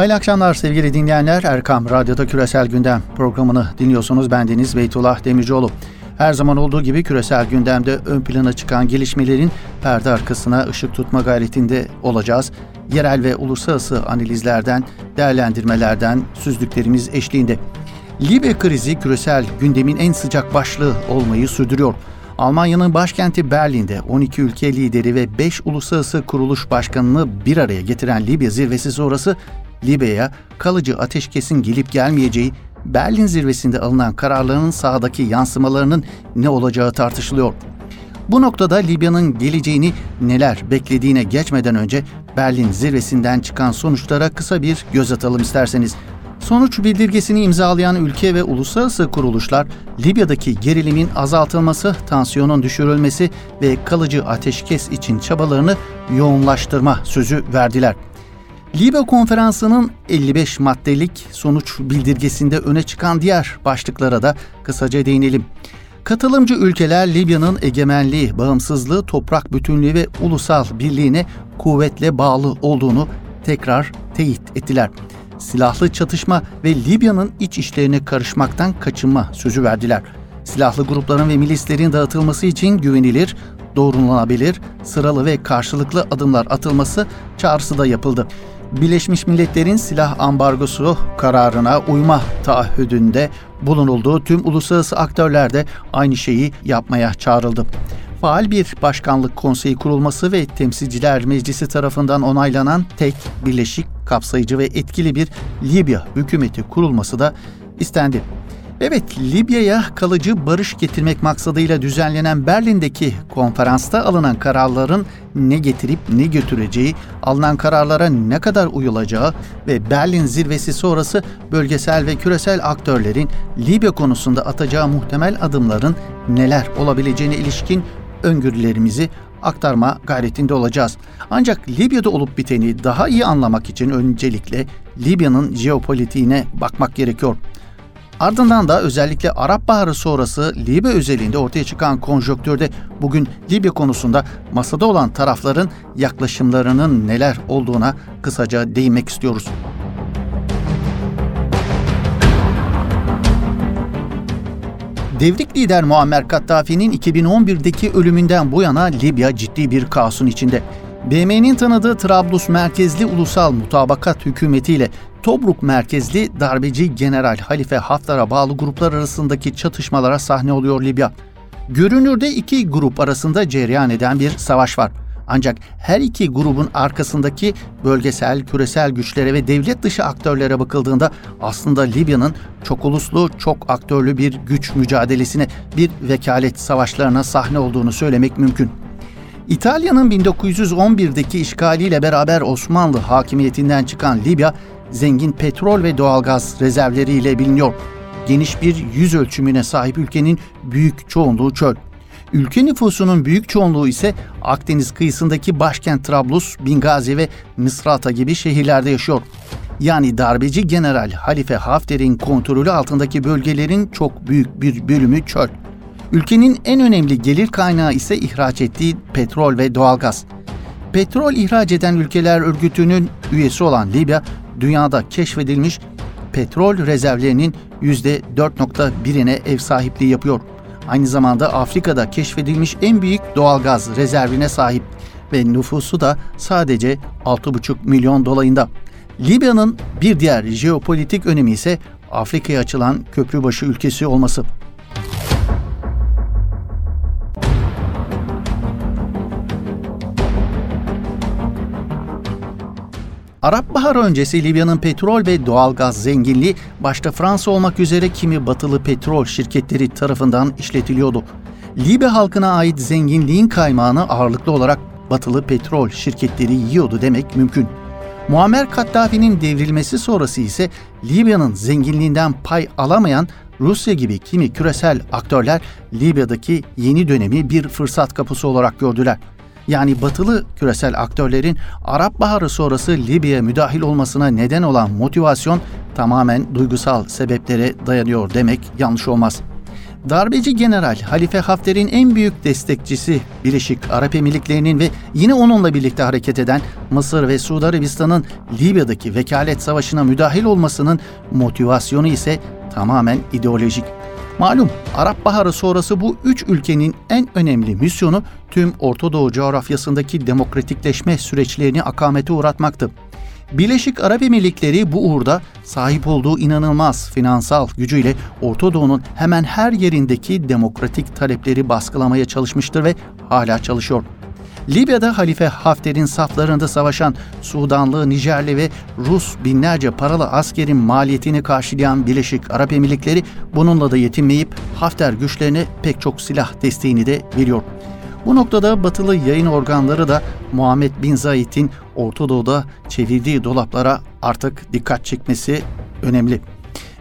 Hayırlı akşamlar sevgili dinleyenler. Erkam Radyo'da Küresel Gündem programını dinliyorsunuz. Ben Deniz Beytullah Demircioğlu. Her zaman olduğu gibi küresel gündemde ön plana çıkan gelişmelerin perde arkasına ışık tutma gayretinde olacağız. Yerel ve uluslararası analizlerden, değerlendirmelerden süzdüklerimiz eşliğinde. Libya krizi küresel gündemin en sıcak başlığı olmayı sürdürüyor. Almanya'nın başkenti Berlin'de 12 ülke lideri ve 5 uluslararası kuruluş başkanını bir araya getiren Libya zirvesi sonrası Libya'ya kalıcı ateşkesin gelip gelmeyeceği, Berlin zirvesinde alınan kararların sahadaki yansımalarının ne olacağı tartışılıyor. Bu noktada Libya'nın geleceğini neler beklediğine geçmeden önce Berlin zirvesinden çıkan sonuçlara kısa bir göz atalım isterseniz. Sonuç bildirgesini imzalayan ülke ve uluslararası kuruluşlar Libya'daki gerilimin azaltılması, tansiyonun düşürülmesi ve kalıcı ateşkes için çabalarını yoğunlaştırma sözü verdiler. Libya Konferansı'nın 55 maddelik sonuç bildirgesinde öne çıkan diğer başlıklara da kısaca değinelim. Katılımcı ülkeler Libya'nın egemenliği, bağımsızlığı, toprak bütünlüğü ve ulusal birliğine kuvvetle bağlı olduğunu tekrar teyit ettiler. Silahlı çatışma ve Libya'nın iç işlerine karışmaktan kaçınma sözü verdiler. Silahlı grupların ve milislerin dağıtılması için güvenilir, doğrulanabilir, sıralı ve karşılıklı adımlar atılması çağrısı da yapıldı. Birleşmiş Milletler'in silah ambargosu kararına uyma taahhüdünde bulunulduğu tüm uluslararası aktörler de aynı şeyi yapmaya çağrıldı. Faal bir başkanlık konseyi kurulması ve temsilciler meclisi tarafından onaylanan tek, birleşik, kapsayıcı ve etkili bir Libya hükümeti kurulması da istendi. Evet, Libya'ya kalıcı barış getirmek maksadıyla düzenlenen Berlin'deki konferansta alınan kararların ne getirip ne götüreceği, alınan kararlara ne kadar uyulacağı ve Berlin zirvesi sonrası bölgesel ve küresel aktörlerin Libya konusunda atacağı muhtemel adımların neler olabileceğine ilişkin öngörülerimizi aktarma gayretinde olacağız. Ancak Libya'da olup biteni daha iyi anlamak için öncelikle Libya'nın jeopolitiğine bakmak gerekiyor. Ardından da özellikle Arap Baharı sonrası Libya özelinde ortaya çıkan konjonktürde bugün Libya konusunda masada olan tarafların yaklaşımlarının neler olduğuna kısaca değinmek istiyoruz. Devrik lider Muammer Kaddafi'nin 2011'deki ölümünden bu yana Libya ciddi bir kaosun içinde. BM'nin tanıdığı Trablus merkezli ulusal mutabakat hükümetiyle Tobruk merkezli darbeci General Halife Haftar'a bağlı gruplar arasındaki çatışmalara sahne oluyor Libya. Görünürde iki grup arasında cereyan eden bir savaş var. Ancak her iki grubun arkasındaki bölgesel, küresel güçlere ve devlet dışı aktörlere bakıldığında aslında Libya'nın çok uluslu, çok aktörlü bir güç mücadelesine, bir vekalet savaşlarına sahne olduğunu söylemek mümkün. İtalya'nın 1911'deki işgaliyle beraber Osmanlı hakimiyetinden çıkan Libya, zengin petrol ve doğalgaz rezervleriyle biliniyor. Geniş bir yüz ölçümüne sahip ülkenin büyük çoğunluğu çöl. Ülke nüfusunun büyük çoğunluğu ise Akdeniz kıyısındaki başkent Trablus, Bingazi ve Misrata gibi şehirlerde yaşıyor. Yani darbeci General Halife Hafter'in kontrolü altındaki bölgelerin çok büyük bir bölümü çöl. Ülkenin en önemli gelir kaynağı ise ihraç ettiği petrol ve doğalgaz. Petrol ihraç eden ülkeler örgütünün üyesi olan Libya, dünyada keşfedilmiş petrol rezervlerinin %4.1'ine ev sahipliği yapıyor. Aynı zamanda Afrika'da keşfedilmiş en büyük doğalgaz rezervine sahip ve nüfusu da sadece 6,5 milyon dolayında. Libya'nın bir diğer jeopolitik önemi ise Afrika'ya açılan köprübaşı ülkesi olması. Arap Baharı öncesi Libya'nın petrol ve doğalgaz zenginliği başta Fransa olmak üzere kimi batılı petrol şirketleri tarafından işletiliyordu. Libya halkına ait zenginliğin kaymağını ağırlıklı olarak batılı petrol şirketleri yiyordu demek mümkün. Muammer Kaddafi'nin devrilmesi sonrası ise Libya'nın zenginliğinden pay alamayan Rusya gibi kimi küresel aktörler Libya'daki yeni dönemi bir fırsat kapısı olarak gördüler yani batılı küresel aktörlerin Arap Baharı sonrası Libya'ya müdahil olmasına neden olan motivasyon tamamen duygusal sebeplere dayanıyor demek yanlış olmaz. Darbeci General Halife Hafter'in en büyük destekçisi Birleşik Arap Emirlikleri'nin ve yine onunla birlikte hareket eden Mısır ve Suudi Arabistan'ın Libya'daki vekalet savaşına müdahil olmasının motivasyonu ise tamamen ideolojik. Malum Arap Baharı sonrası bu üç ülkenin en önemli misyonu tüm Orta Doğu coğrafyasındaki demokratikleşme süreçlerini akamete uğratmaktı. Birleşik Arap Emirlikleri bu uğurda sahip olduğu inanılmaz finansal gücüyle Orta Doğu'nun hemen her yerindeki demokratik talepleri baskılamaya çalışmıştır ve hala çalışıyor. Libya'da Halife Hafter'in saflarında savaşan Sudanlı, Nijerli ve Rus binlerce paralı askerin maliyetini karşılayan Birleşik Arap Emirlikleri bununla da yetinmeyip Hafter güçlerine pek çok silah desteğini de veriyor. Bu noktada batılı yayın organları da Muhammed Bin Zayed'in Orta Doğu'da çevirdiği dolaplara artık dikkat çekmesi önemli.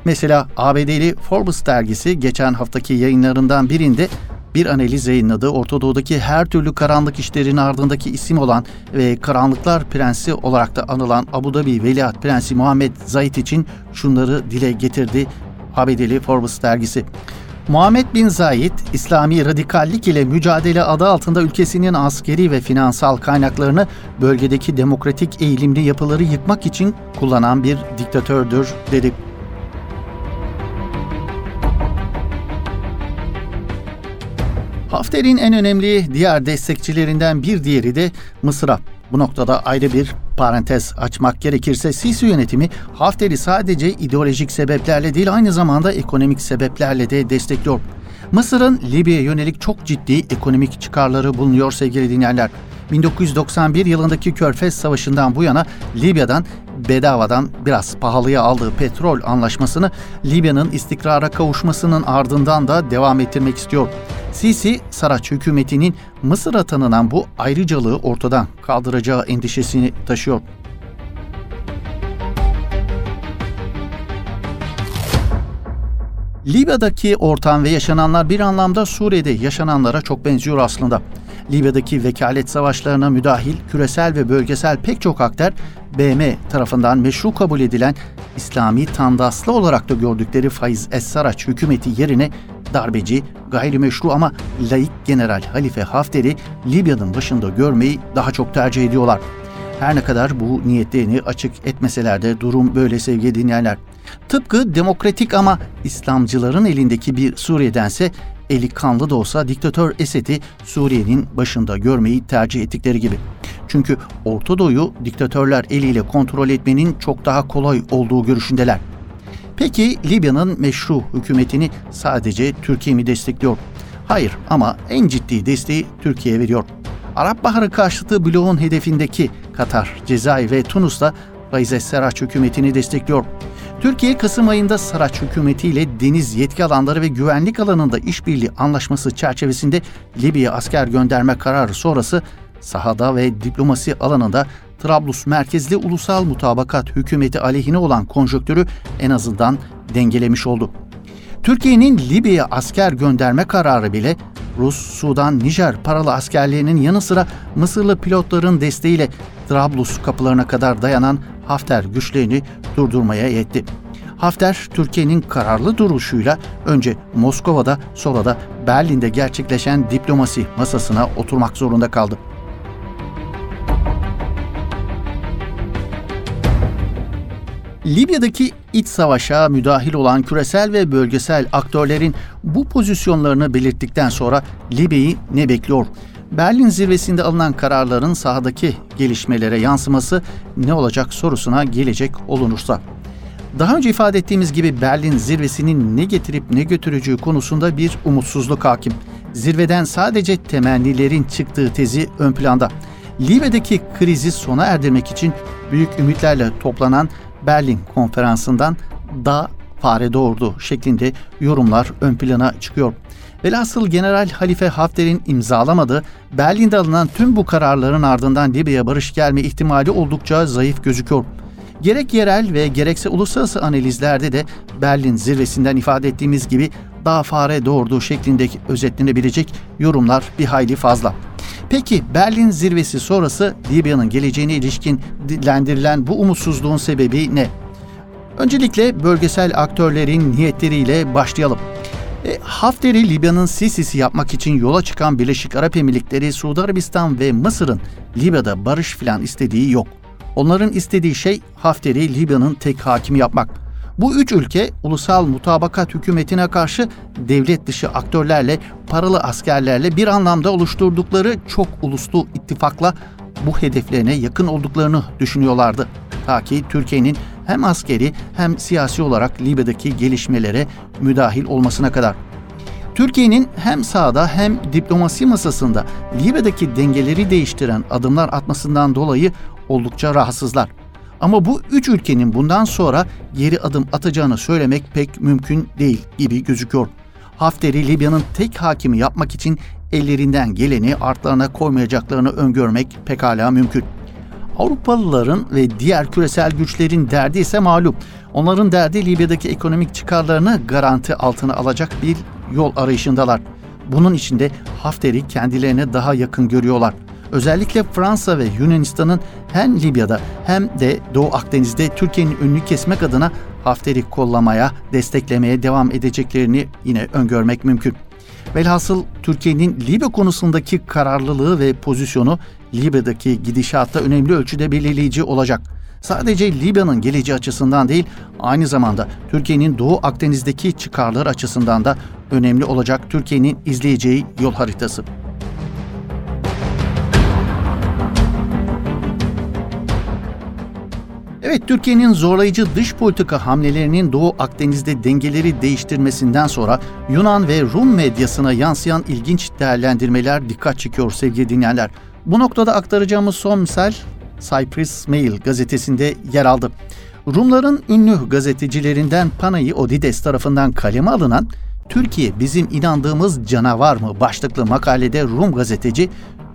Mesela ABD'li Forbes dergisi geçen haftaki yayınlarından birinde bir analiz yayınladı. Orta Doğu'daki her türlü karanlık işlerin ardındaki isim olan ve karanlıklar prensi olarak da anılan Abu Dhabi Veliaht Prensi Muhammed Zayed için şunları dile getirdi ABD'li Forbes dergisi. Muhammed Bin Zayed, İslami radikallik ile mücadele adı altında ülkesinin askeri ve finansal kaynaklarını bölgedeki demokratik eğilimli yapıları yıkmak için kullanan bir diktatördür, dedi. Hafter'in en önemli diğer destekçilerinden bir diğeri de Mısır'a. Bu noktada ayrı bir parantez açmak gerekirse Sisi yönetimi Hafter'i sadece ideolojik sebeplerle değil aynı zamanda ekonomik sebeplerle de destekliyor. Mısır'ın Libya'ya yönelik çok ciddi ekonomik çıkarları bulunuyor sevgili dinleyenler. 1991 yılındaki Körfez Savaşı'ndan bu yana Libya'dan bedavadan biraz pahalıya aldığı petrol anlaşmasını Libya'nın istikrara kavuşmasının ardından da devam ettirmek istiyor. Sisi, Saraç hükümetinin Mısır'a tanınan bu ayrıcalığı ortadan kaldıracağı endişesini taşıyor. Libya'daki ortam ve yaşananlar bir anlamda Suriye'de yaşananlara çok benziyor aslında. Libya'daki vekalet savaşlarına müdahil küresel ve bölgesel pek çok aktör BM tarafından meşru kabul edilen İslami tandaslı olarak da gördükleri Faiz Es-Saraç hükümeti yerine darbeci, gayrimeşru ama laik General Halife Hafter'i Libya'nın başında görmeyi daha çok tercih ediyorlar. Her ne kadar bu niyetlerini açık etmeseler de durum böyle sevgili dinleyenler. Tıpkı demokratik ama İslamcıların elindeki bir Suriye'dense eli kanlı da olsa diktatör Esed'i Suriye'nin başında görmeyi tercih ettikleri gibi. Çünkü Orta Doğu'yu diktatörler eliyle kontrol etmenin çok daha kolay olduğu görüşündeler. Peki Libya'nın meşru hükümetini sadece Türkiye mi destekliyor? Hayır ama en ciddi desteği Türkiye veriyor. Arap Baharı karşıtı bloğun hedefindeki Katar, Cezayir ve Tunus'ta Faiz Serraç hükümetini destekliyor. Türkiye Kasım ayında Saraç hükümetiyle deniz yetki alanları ve güvenlik alanında işbirliği anlaşması çerçevesinde Libya asker gönderme kararı sonrası sahada ve diplomasi alanında Trablus merkezli ulusal mutabakat hükümeti aleyhine olan konjöktürü en azından dengelemiş oldu. Türkiye'nin Libya'ya asker gönderme kararı bile Rus, Sudan, Nijer paralı askerlerinin yanı sıra Mısırlı pilotların desteğiyle Trablus kapılarına kadar dayanan Hafter güçlerini durdurmaya yetti. Hafter, Türkiye'nin kararlı duruşuyla önce Moskova'da sonra da Berlin'de gerçekleşen diplomasi masasına oturmak zorunda kaldı. Libya'daki iç savaşa müdahil olan küresel ve bölgesel aktörlerin bu pozisyonlarını belirttikten sonra Libya'yı ne bekliyor? Berlin zirvesinde alınan kararların sahadaki gelişmelere yansıması ne olacak sorusuna gelecek olunursa. Daha önce ifade ettiğimiz gibi Berlin zirvesinin ne getirip ne götüreceği konusunda bir umutsuzluk hakim. Zirveden sadece temennilerin çıktığı tezi ön planda. Libya'daki krizi sona erdirmek için büyük ümitlerle toplanan Berlin konferansından da fare doğurdu şeklinde yorumlar ön plana çıkıyor. Velhasıl General Halife Hafter'in imzalamadığı Berlin'de alınan tüm bu kararların ardından Libya'ya barış gelme ihtimali oldukça zayıf gözüküyor. Gerek yerel ve gerekse uluslararası analizlerde de Berlin zirvesinden ifade ettiğimiz gibi daha fare doğurduğu şeklinde özetlenebilecek yorumlar bir hayli fazla. Peki Berlin zirvesi sonrası Libya'nın geleceğine ilişkin dillendirilen bu umutsuzluğun sebebi ne? Öncelikle bölgesel aktörlerin niyetleriyle başlayalım. E, Hafter'i Libya'nın Sisi'si yapmak için yola çıkan Birleşik Arap Emirlikleri, Suudi Arabistan ve Mısır'ın Libya'da barış filan istediği yok. Onların istediği şey Hafter'i Libya'nın tek hakimi yapmak. Bu üç ülke ulusal mutabakat hükümetine karşı devlet dışı aktörlerle, paralı askerlerle bir anlamda oluşturdukları çok uluslu ittifakla bu hedeflerine yakın olduklarını düşünüyorlardı. Ta ki Türkiye'nin hem askeri hem siyasi olarak Libya'daki gelişmelere müdahil olmasına kadar. Türkiye'nin hem sahada hem diplomasi masasında Libya'daki dengeleri değiştiren adımlar atmasından dolayı oldukça rahatsızlar. Ama bu üç ülkenin bundan sonra geri adım atacağını söylemek pek mümkün değil gibi gözüküyor. Hafter'i Libya'nın tek hakimi yapmak için ellerinden geleni artlarına koymayacaklarını öngörmek pekala mümkün. Avrupalıların ve diğer küresel güçlerin derdi ise malum. Onların derdi Libya'daki ekonomik çıkarlarını garanti altına alacak bir yol arayışındalar. Bunun içinde Hafter'i kendilerine daha yakın görüyorlar. Özellikle Fransa ve Yunanistan'ın hem Libya'da hem de Doğu Akdeniz'de Türkiye'nin önünü kesmek adına Hafter'i kollamaya, desteklemeye devam edeceklerini yine öngörmek mümkün. Velhasıl Türkiye'nin Libya konusundaki kararlılığı ve pozisyonu Libya'daki gidişatta önemli ölçüde belirleyici olacak. Sadece Libya'nın geleceği açısından değil, aynı zamanda Türkiye'nin Doğu Akdeniz'deki çıkarlar açısından da önemli olacak Türkiye'nin izleyeceği yol haritası. Evet, Türkiye'nin zorlayıcı dış politika hamlelerinin Doğu Akdeniz'de dengeleri değiştirmesinden sonra Yunan ve Rum medyasına yansıyan ilginç değerlendirmeler dikkat çekiyor sevgili dinleyenler. Bu noktada aktaracağımız son misal Cyprus Mail gazetesinde yer aldı. Rumların ünlü gazetecilerinden Panayi Odides tarafından kaleme alınan Türkiye bizim inandığımız canavar mı başlıklı makalede Rum gazeteci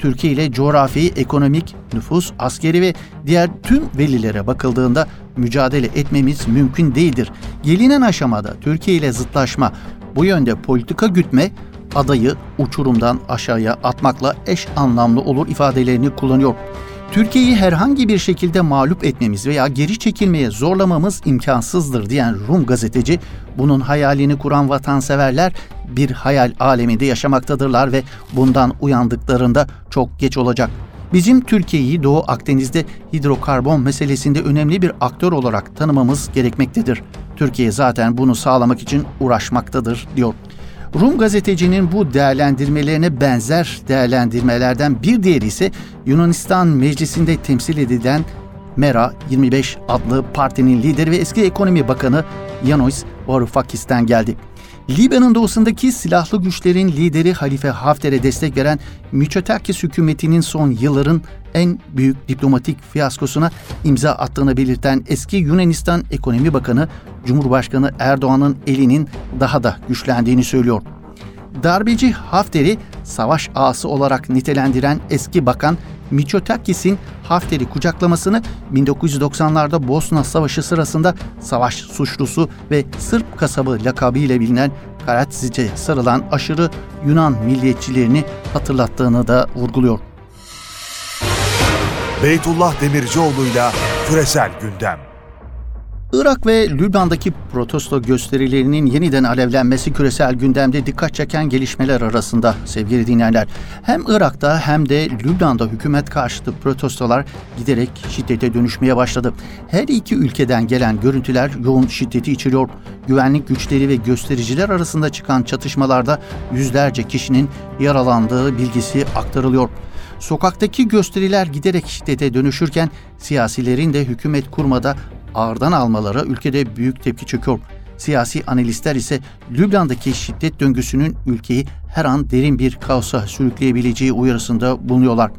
Türkiye ile coğrafi, ekonomik, nüfus, askeri ve diğer tüm velilere bakıldığında mücadele etmemiz mümkün değildir. Gelinen aşamada Türkiye ile zıtlaşma, bu yönde politika gütme adayı uçurumdan aşağıya atmakla eş anlamlı olur ifadelerini kullanıyor. Türkiye'yi herhangi bir şekilde mağlup etmemiz veya geri çekilmeye zorlamamız imkansızdır diyen Rum gazeteci, bunun hayalini kuran vatanseverler bir hayal aleminde yaşamaktadırlar ve bundan uyandıklarında çok geç olacak. Bizim Türkiye'yi Doğu Akdeniz'de hidrokarbon meselesinde önemli bir aktör olarak tanımamız gerekmektedir. Türkiye zaten bunu sağlamak için uğraşmaktadır diyor. Rum gazetecinin bu değerlendirmelerine benzer değerlendirmelerden bir diğeri ise Yunanistan Meclisi'nde temsil edilen Mera 25 adlı partinin lideri ve eski ekonomi bakanı Yanis Varoufakis'ten geldi. Libya'nın doğusundaki silahlı güçlerin lideri Halife Hafter'e destek veren Mitsotakis hükümetinin son yılların en büyük diplomatik fiyaskosuna imza attığını belirten eski Yunanistan Ekonomi Bakanı Cumhurbaşkanı Erdoğan'ın elinin daha da güçlendiğini söylüyor. Darbeci Hafter'i savaş ağası olarak nitelendiren eski bakan Mitsotakis'in Hafter'i kucaklamasını 1990'larda Bosna Savaşı sırasında savaş suçlusu ve Sırp kasabı lakabıyla bilinen Karadziç'e sarılan aşırı Yunan milliyetçilerini hatırlattığını da vurguluyor. Beytullah Demircioğlu'yla Küresel Gündem Irak ve Lübnan'daki protesto gösterilerinin yeniden alevlenmesi küresel gündemde dikkat çeken gelişmeler arasında sevgili dinleyenler. Hem Irak'ta hem de Lübnan'da hükümet karşıtı protestolar giderek şiddete dönüşmeye başladı. Her iki ülkeden gelen görüntüler yoğun şiddeti içeriyor. Güvenlik güçleri ve göstericiler arasında çıkan çatışmalarda yüzlerce kişinin yaralandığı bilgisi aktarılıyor. Sokaktaki gösteriler giderek şiddete dönüşürken siyasilerin de hükümet kurmada ağırdan almaları ülkede büyük tepki çekiyor. Siyasi analistler ise Lübnan'daki şiddet döngüsünün ülkeyi her an derin bir kaosa sürükleyebileceği uyarısında bulunuyorlar.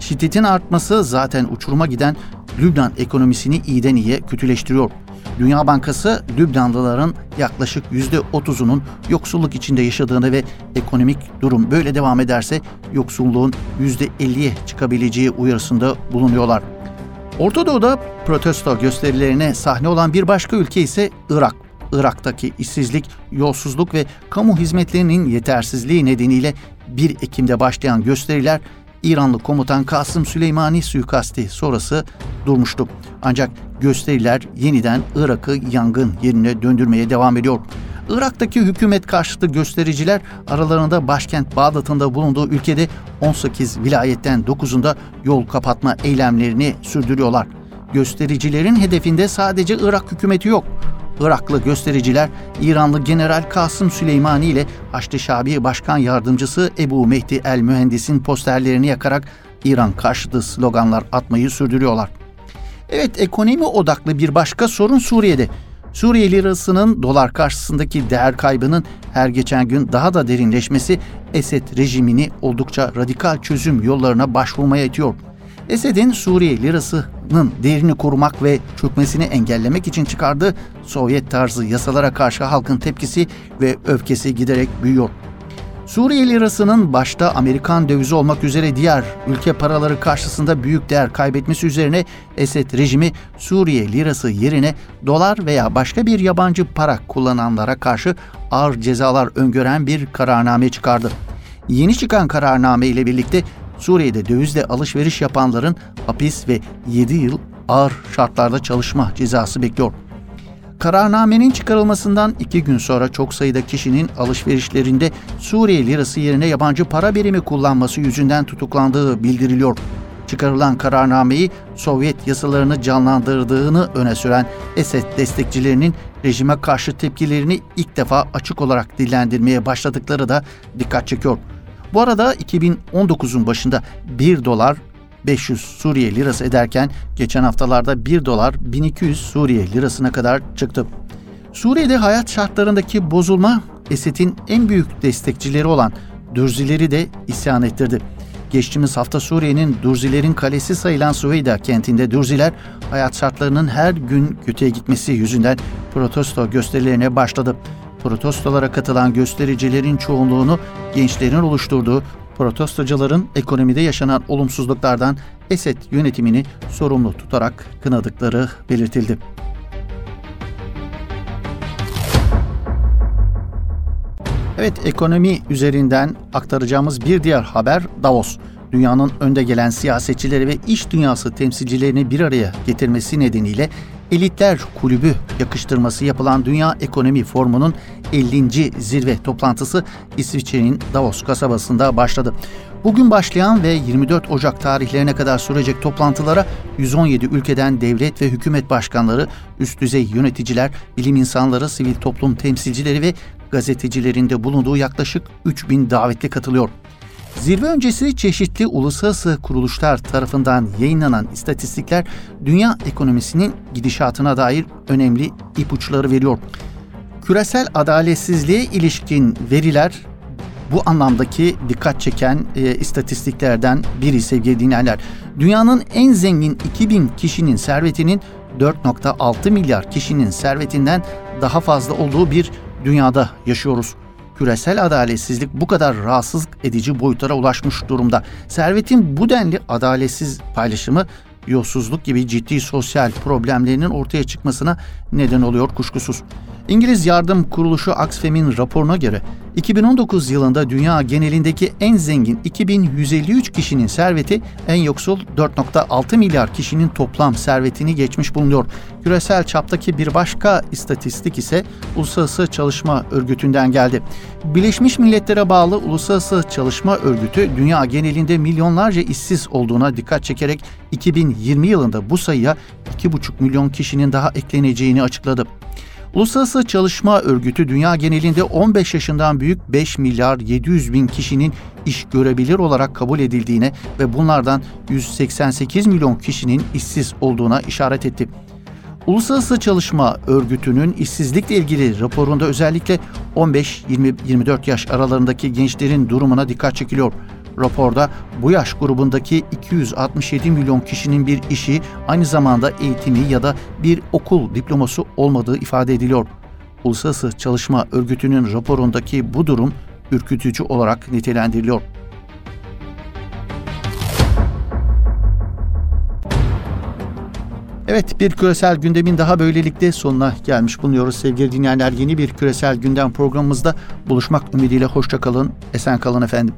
Şiddetin artması zaten uçuruma giden Lübnan ekonomisini iyiden iyiye kötüleştiriyor. Dünya Bankası Lübnanlıların yaklaşık %30'unun yoksulluk içinde yaşadığını ve ekonomik durum böyle devam ederse yoksulluğun %50'ye çıkabileceği uyarısında bulunuyorlar. Orta Doğu'da protesto gösterilerine sahne olan bir başka ülke ise Irak. Irak'taki işsizlik, yolsuzluk ve kamu hizmetlerinin yetersizliği nedeniyle 1 Ekim'de başlayan gösteriler İranlı komutan Kasım Süleymani suikasti sonrası durmuştu. Ancak gösteriler yeniden Irak'ı yangın yerine döndürmeye devam ediyor. Irak'taki hükümet karşıtı göstericiler aralarında başkent Bağdat'ın da bulunduğu ülkede 18 vilayetten 9'unda yol kapatma eylemlerini sürdürüyorlar. Göstericilerin hedefinde sadece Irak hükümeti yok. Iraklı göstericiler İranlı General Kasım Süleymani ile Haçlı Şabi Başkan Yardımcısı Ebu Mehdi El Mühendis'in posterlerini yakarak İran karşıtı sloganlar atmayı sürdürüyorlar. Evet ekonomi odaklı bir başka sorun Suriye'de. Suriye lirasının dolar karşısındaki değer kaybının her geçen gün daha da derinleşmesi Esed rejimini oldukça radikal çözüm yollarına başvurmaya itiyor. Esed'in Suriye lirasının değerini korumak ve çökmesini engellemek için çıkardığı Sovyet tarzı yasalara karşı halkın tepkisi ve öfkesi giderek büyüyor. Suriye lirasının başta Amerikan dövizi olmak üzere diğer ülke paraları karşısında büyük değer kaybetmesi üzerine Esed rejimi Suriye lirası yerine dolar veya başka bir yabancı para kullananlara karşı ağır cezalar öngören bir kararname çıkardı. Yeni çıkan kararname ile birlikte Suriye'de dövizle alışveriş yapanların hapis ve 7 yıl ağır şartlarda çalışma cezası bekliyor. Kararnamenin çıkarılmasından iki gün sonra çok sayıda kişinin alışverişlerinde Suriye lirası yerine yabancı para birimi kullanması yüzünden tutuklandığı bildiriliyor. Çıkarılan kararnameyi Sovyet yasalarını canlandırdığını öne süren Esed destekçilerinin rejime karşı tepkilerini ilk defa açık olarak dillendirmeye başladıkları da dikkat çekiyor. Bu arada 2019'un başında 1 dolar 500 Suriye lirası ederken geçen haftalarda 1 dolar 1200 Suriye lirasına kadar çıktı. Suriye'de hayat şartlarındaki bozulma Esed'in en büyük destekçileri olan Dürzileri de isyan ettirdi. Geçtiğimiz hafta Suriye'nin Dürzilerin kalesi sayılan Süveyda kentinde Dürziler hayat şartlarının her gün kötüye gitmesi yüzünden protesto gösterilerine başladı. Protestolara katılan göstericilerin çoğunluğunu gençlerin oluşturduğu protestocuların ekonomide yaşanan olumsuzluklardan Esed yönetimini sorumlu tutarak kınadıkları belirtildi. Evet ekonomi üzerinden aktaracağımız bir diğer haber Davos. Dünyanın önde gelen siyasetçileri ve iş dünyası temsilcilerini bir araya getirmesi nedeniyle Elitler Kulübü yakıştırması yapılan Dünya Ekonomi Forumu'nun 50. zirve toplantısı İsviçre'nin Davos kasabasında başladı. Bugün başlayan ve 24 Ocak tarihlerine kadar sürecek toplantılara 117 ülkeden devlet ve hükümet başkanları, üst düzey yöneticiler, bilim insanları, sivil toplum temsilcileri ve gazetecilerin de bulunduğu yaklaşık 3000 davetli katılıyor. Zirve öncesi çeşitli uluslararası kuruluşlar tarafından yayınlanan istatistikler dünya ekonomisinin gidişatına dair önemli ipuçları veriyor. Küresel adaletsizliğe ilişkin veriler bu anlamdaki dikkat çeken e, istatistiklerden biri sevgili dinleyenler. Dünyanın en zengin 2000 kişinin servetinin 4.6 milyar kişinin servetinden daha fazla olduğu bir dünyada yaşıyoruz küresel adaletsizlik bu kadar rahatsız edici boyutlara ulaşmış durumda. Servetin bu denli adaletsiz paylaşımı yolsuzluk gibi ciddi sosyal problemlerinin ortaya çıkmasına neden oluyor kuşkusuz. İngiliz yardım kuruluşu Oxfam'in raporuna göre 2019 yılında dünya genelindeki en zengin 2153 kişinin serveti en yoksul 4.6 milyar kişinin toplam servetini geçmiş bulunuyor. Küresel çaptaki bir başka istatistik ise Uluslararası Çalışma Örgütü'nden geldi. Birleşmiş Milletler'e bağlı Uluslararası Çalışma Örgütü dünya genelinde milyonlarca işsiz olduğuna dikkat çekerek 2020 yılında bu sayıya 2,5 milyon kişinin daha ekleneceğini açıkladı. Uluslararası Çalışma Örgütü dünya genelinde 15 yaşından büyük 5 milyar 700 bin kişinin iş görebilir olarak kabul edildiğine ve bunlardan 188 milyon kişinin işsiz olduğuna işaret etti. Uluslararası Çalışma Örgütü'nün işsizlikle ilgili raporunda özellikle 15-24 yaş aralarındaki gençlerin durumuna dikkat çekiliyor. Raporda bu yaş grubundaki 267 milyon kişinin bir işi aynı zamanda eğitimi ya da bir okul diploması olmadığı ifade ediliyor. Uluslararası Çalışma Örgütü'nün raporundaki bu durum ürkütücü olarak nitelendiriliyor. Evet bir küresel gündemin daha böylelikle sonuna gelmiş bulunuyoruz sevgili dinleyenler. Yeni bir küresel gündem programımızda buluşmak ümidiyle hoşça kalın, esen kalın efendim.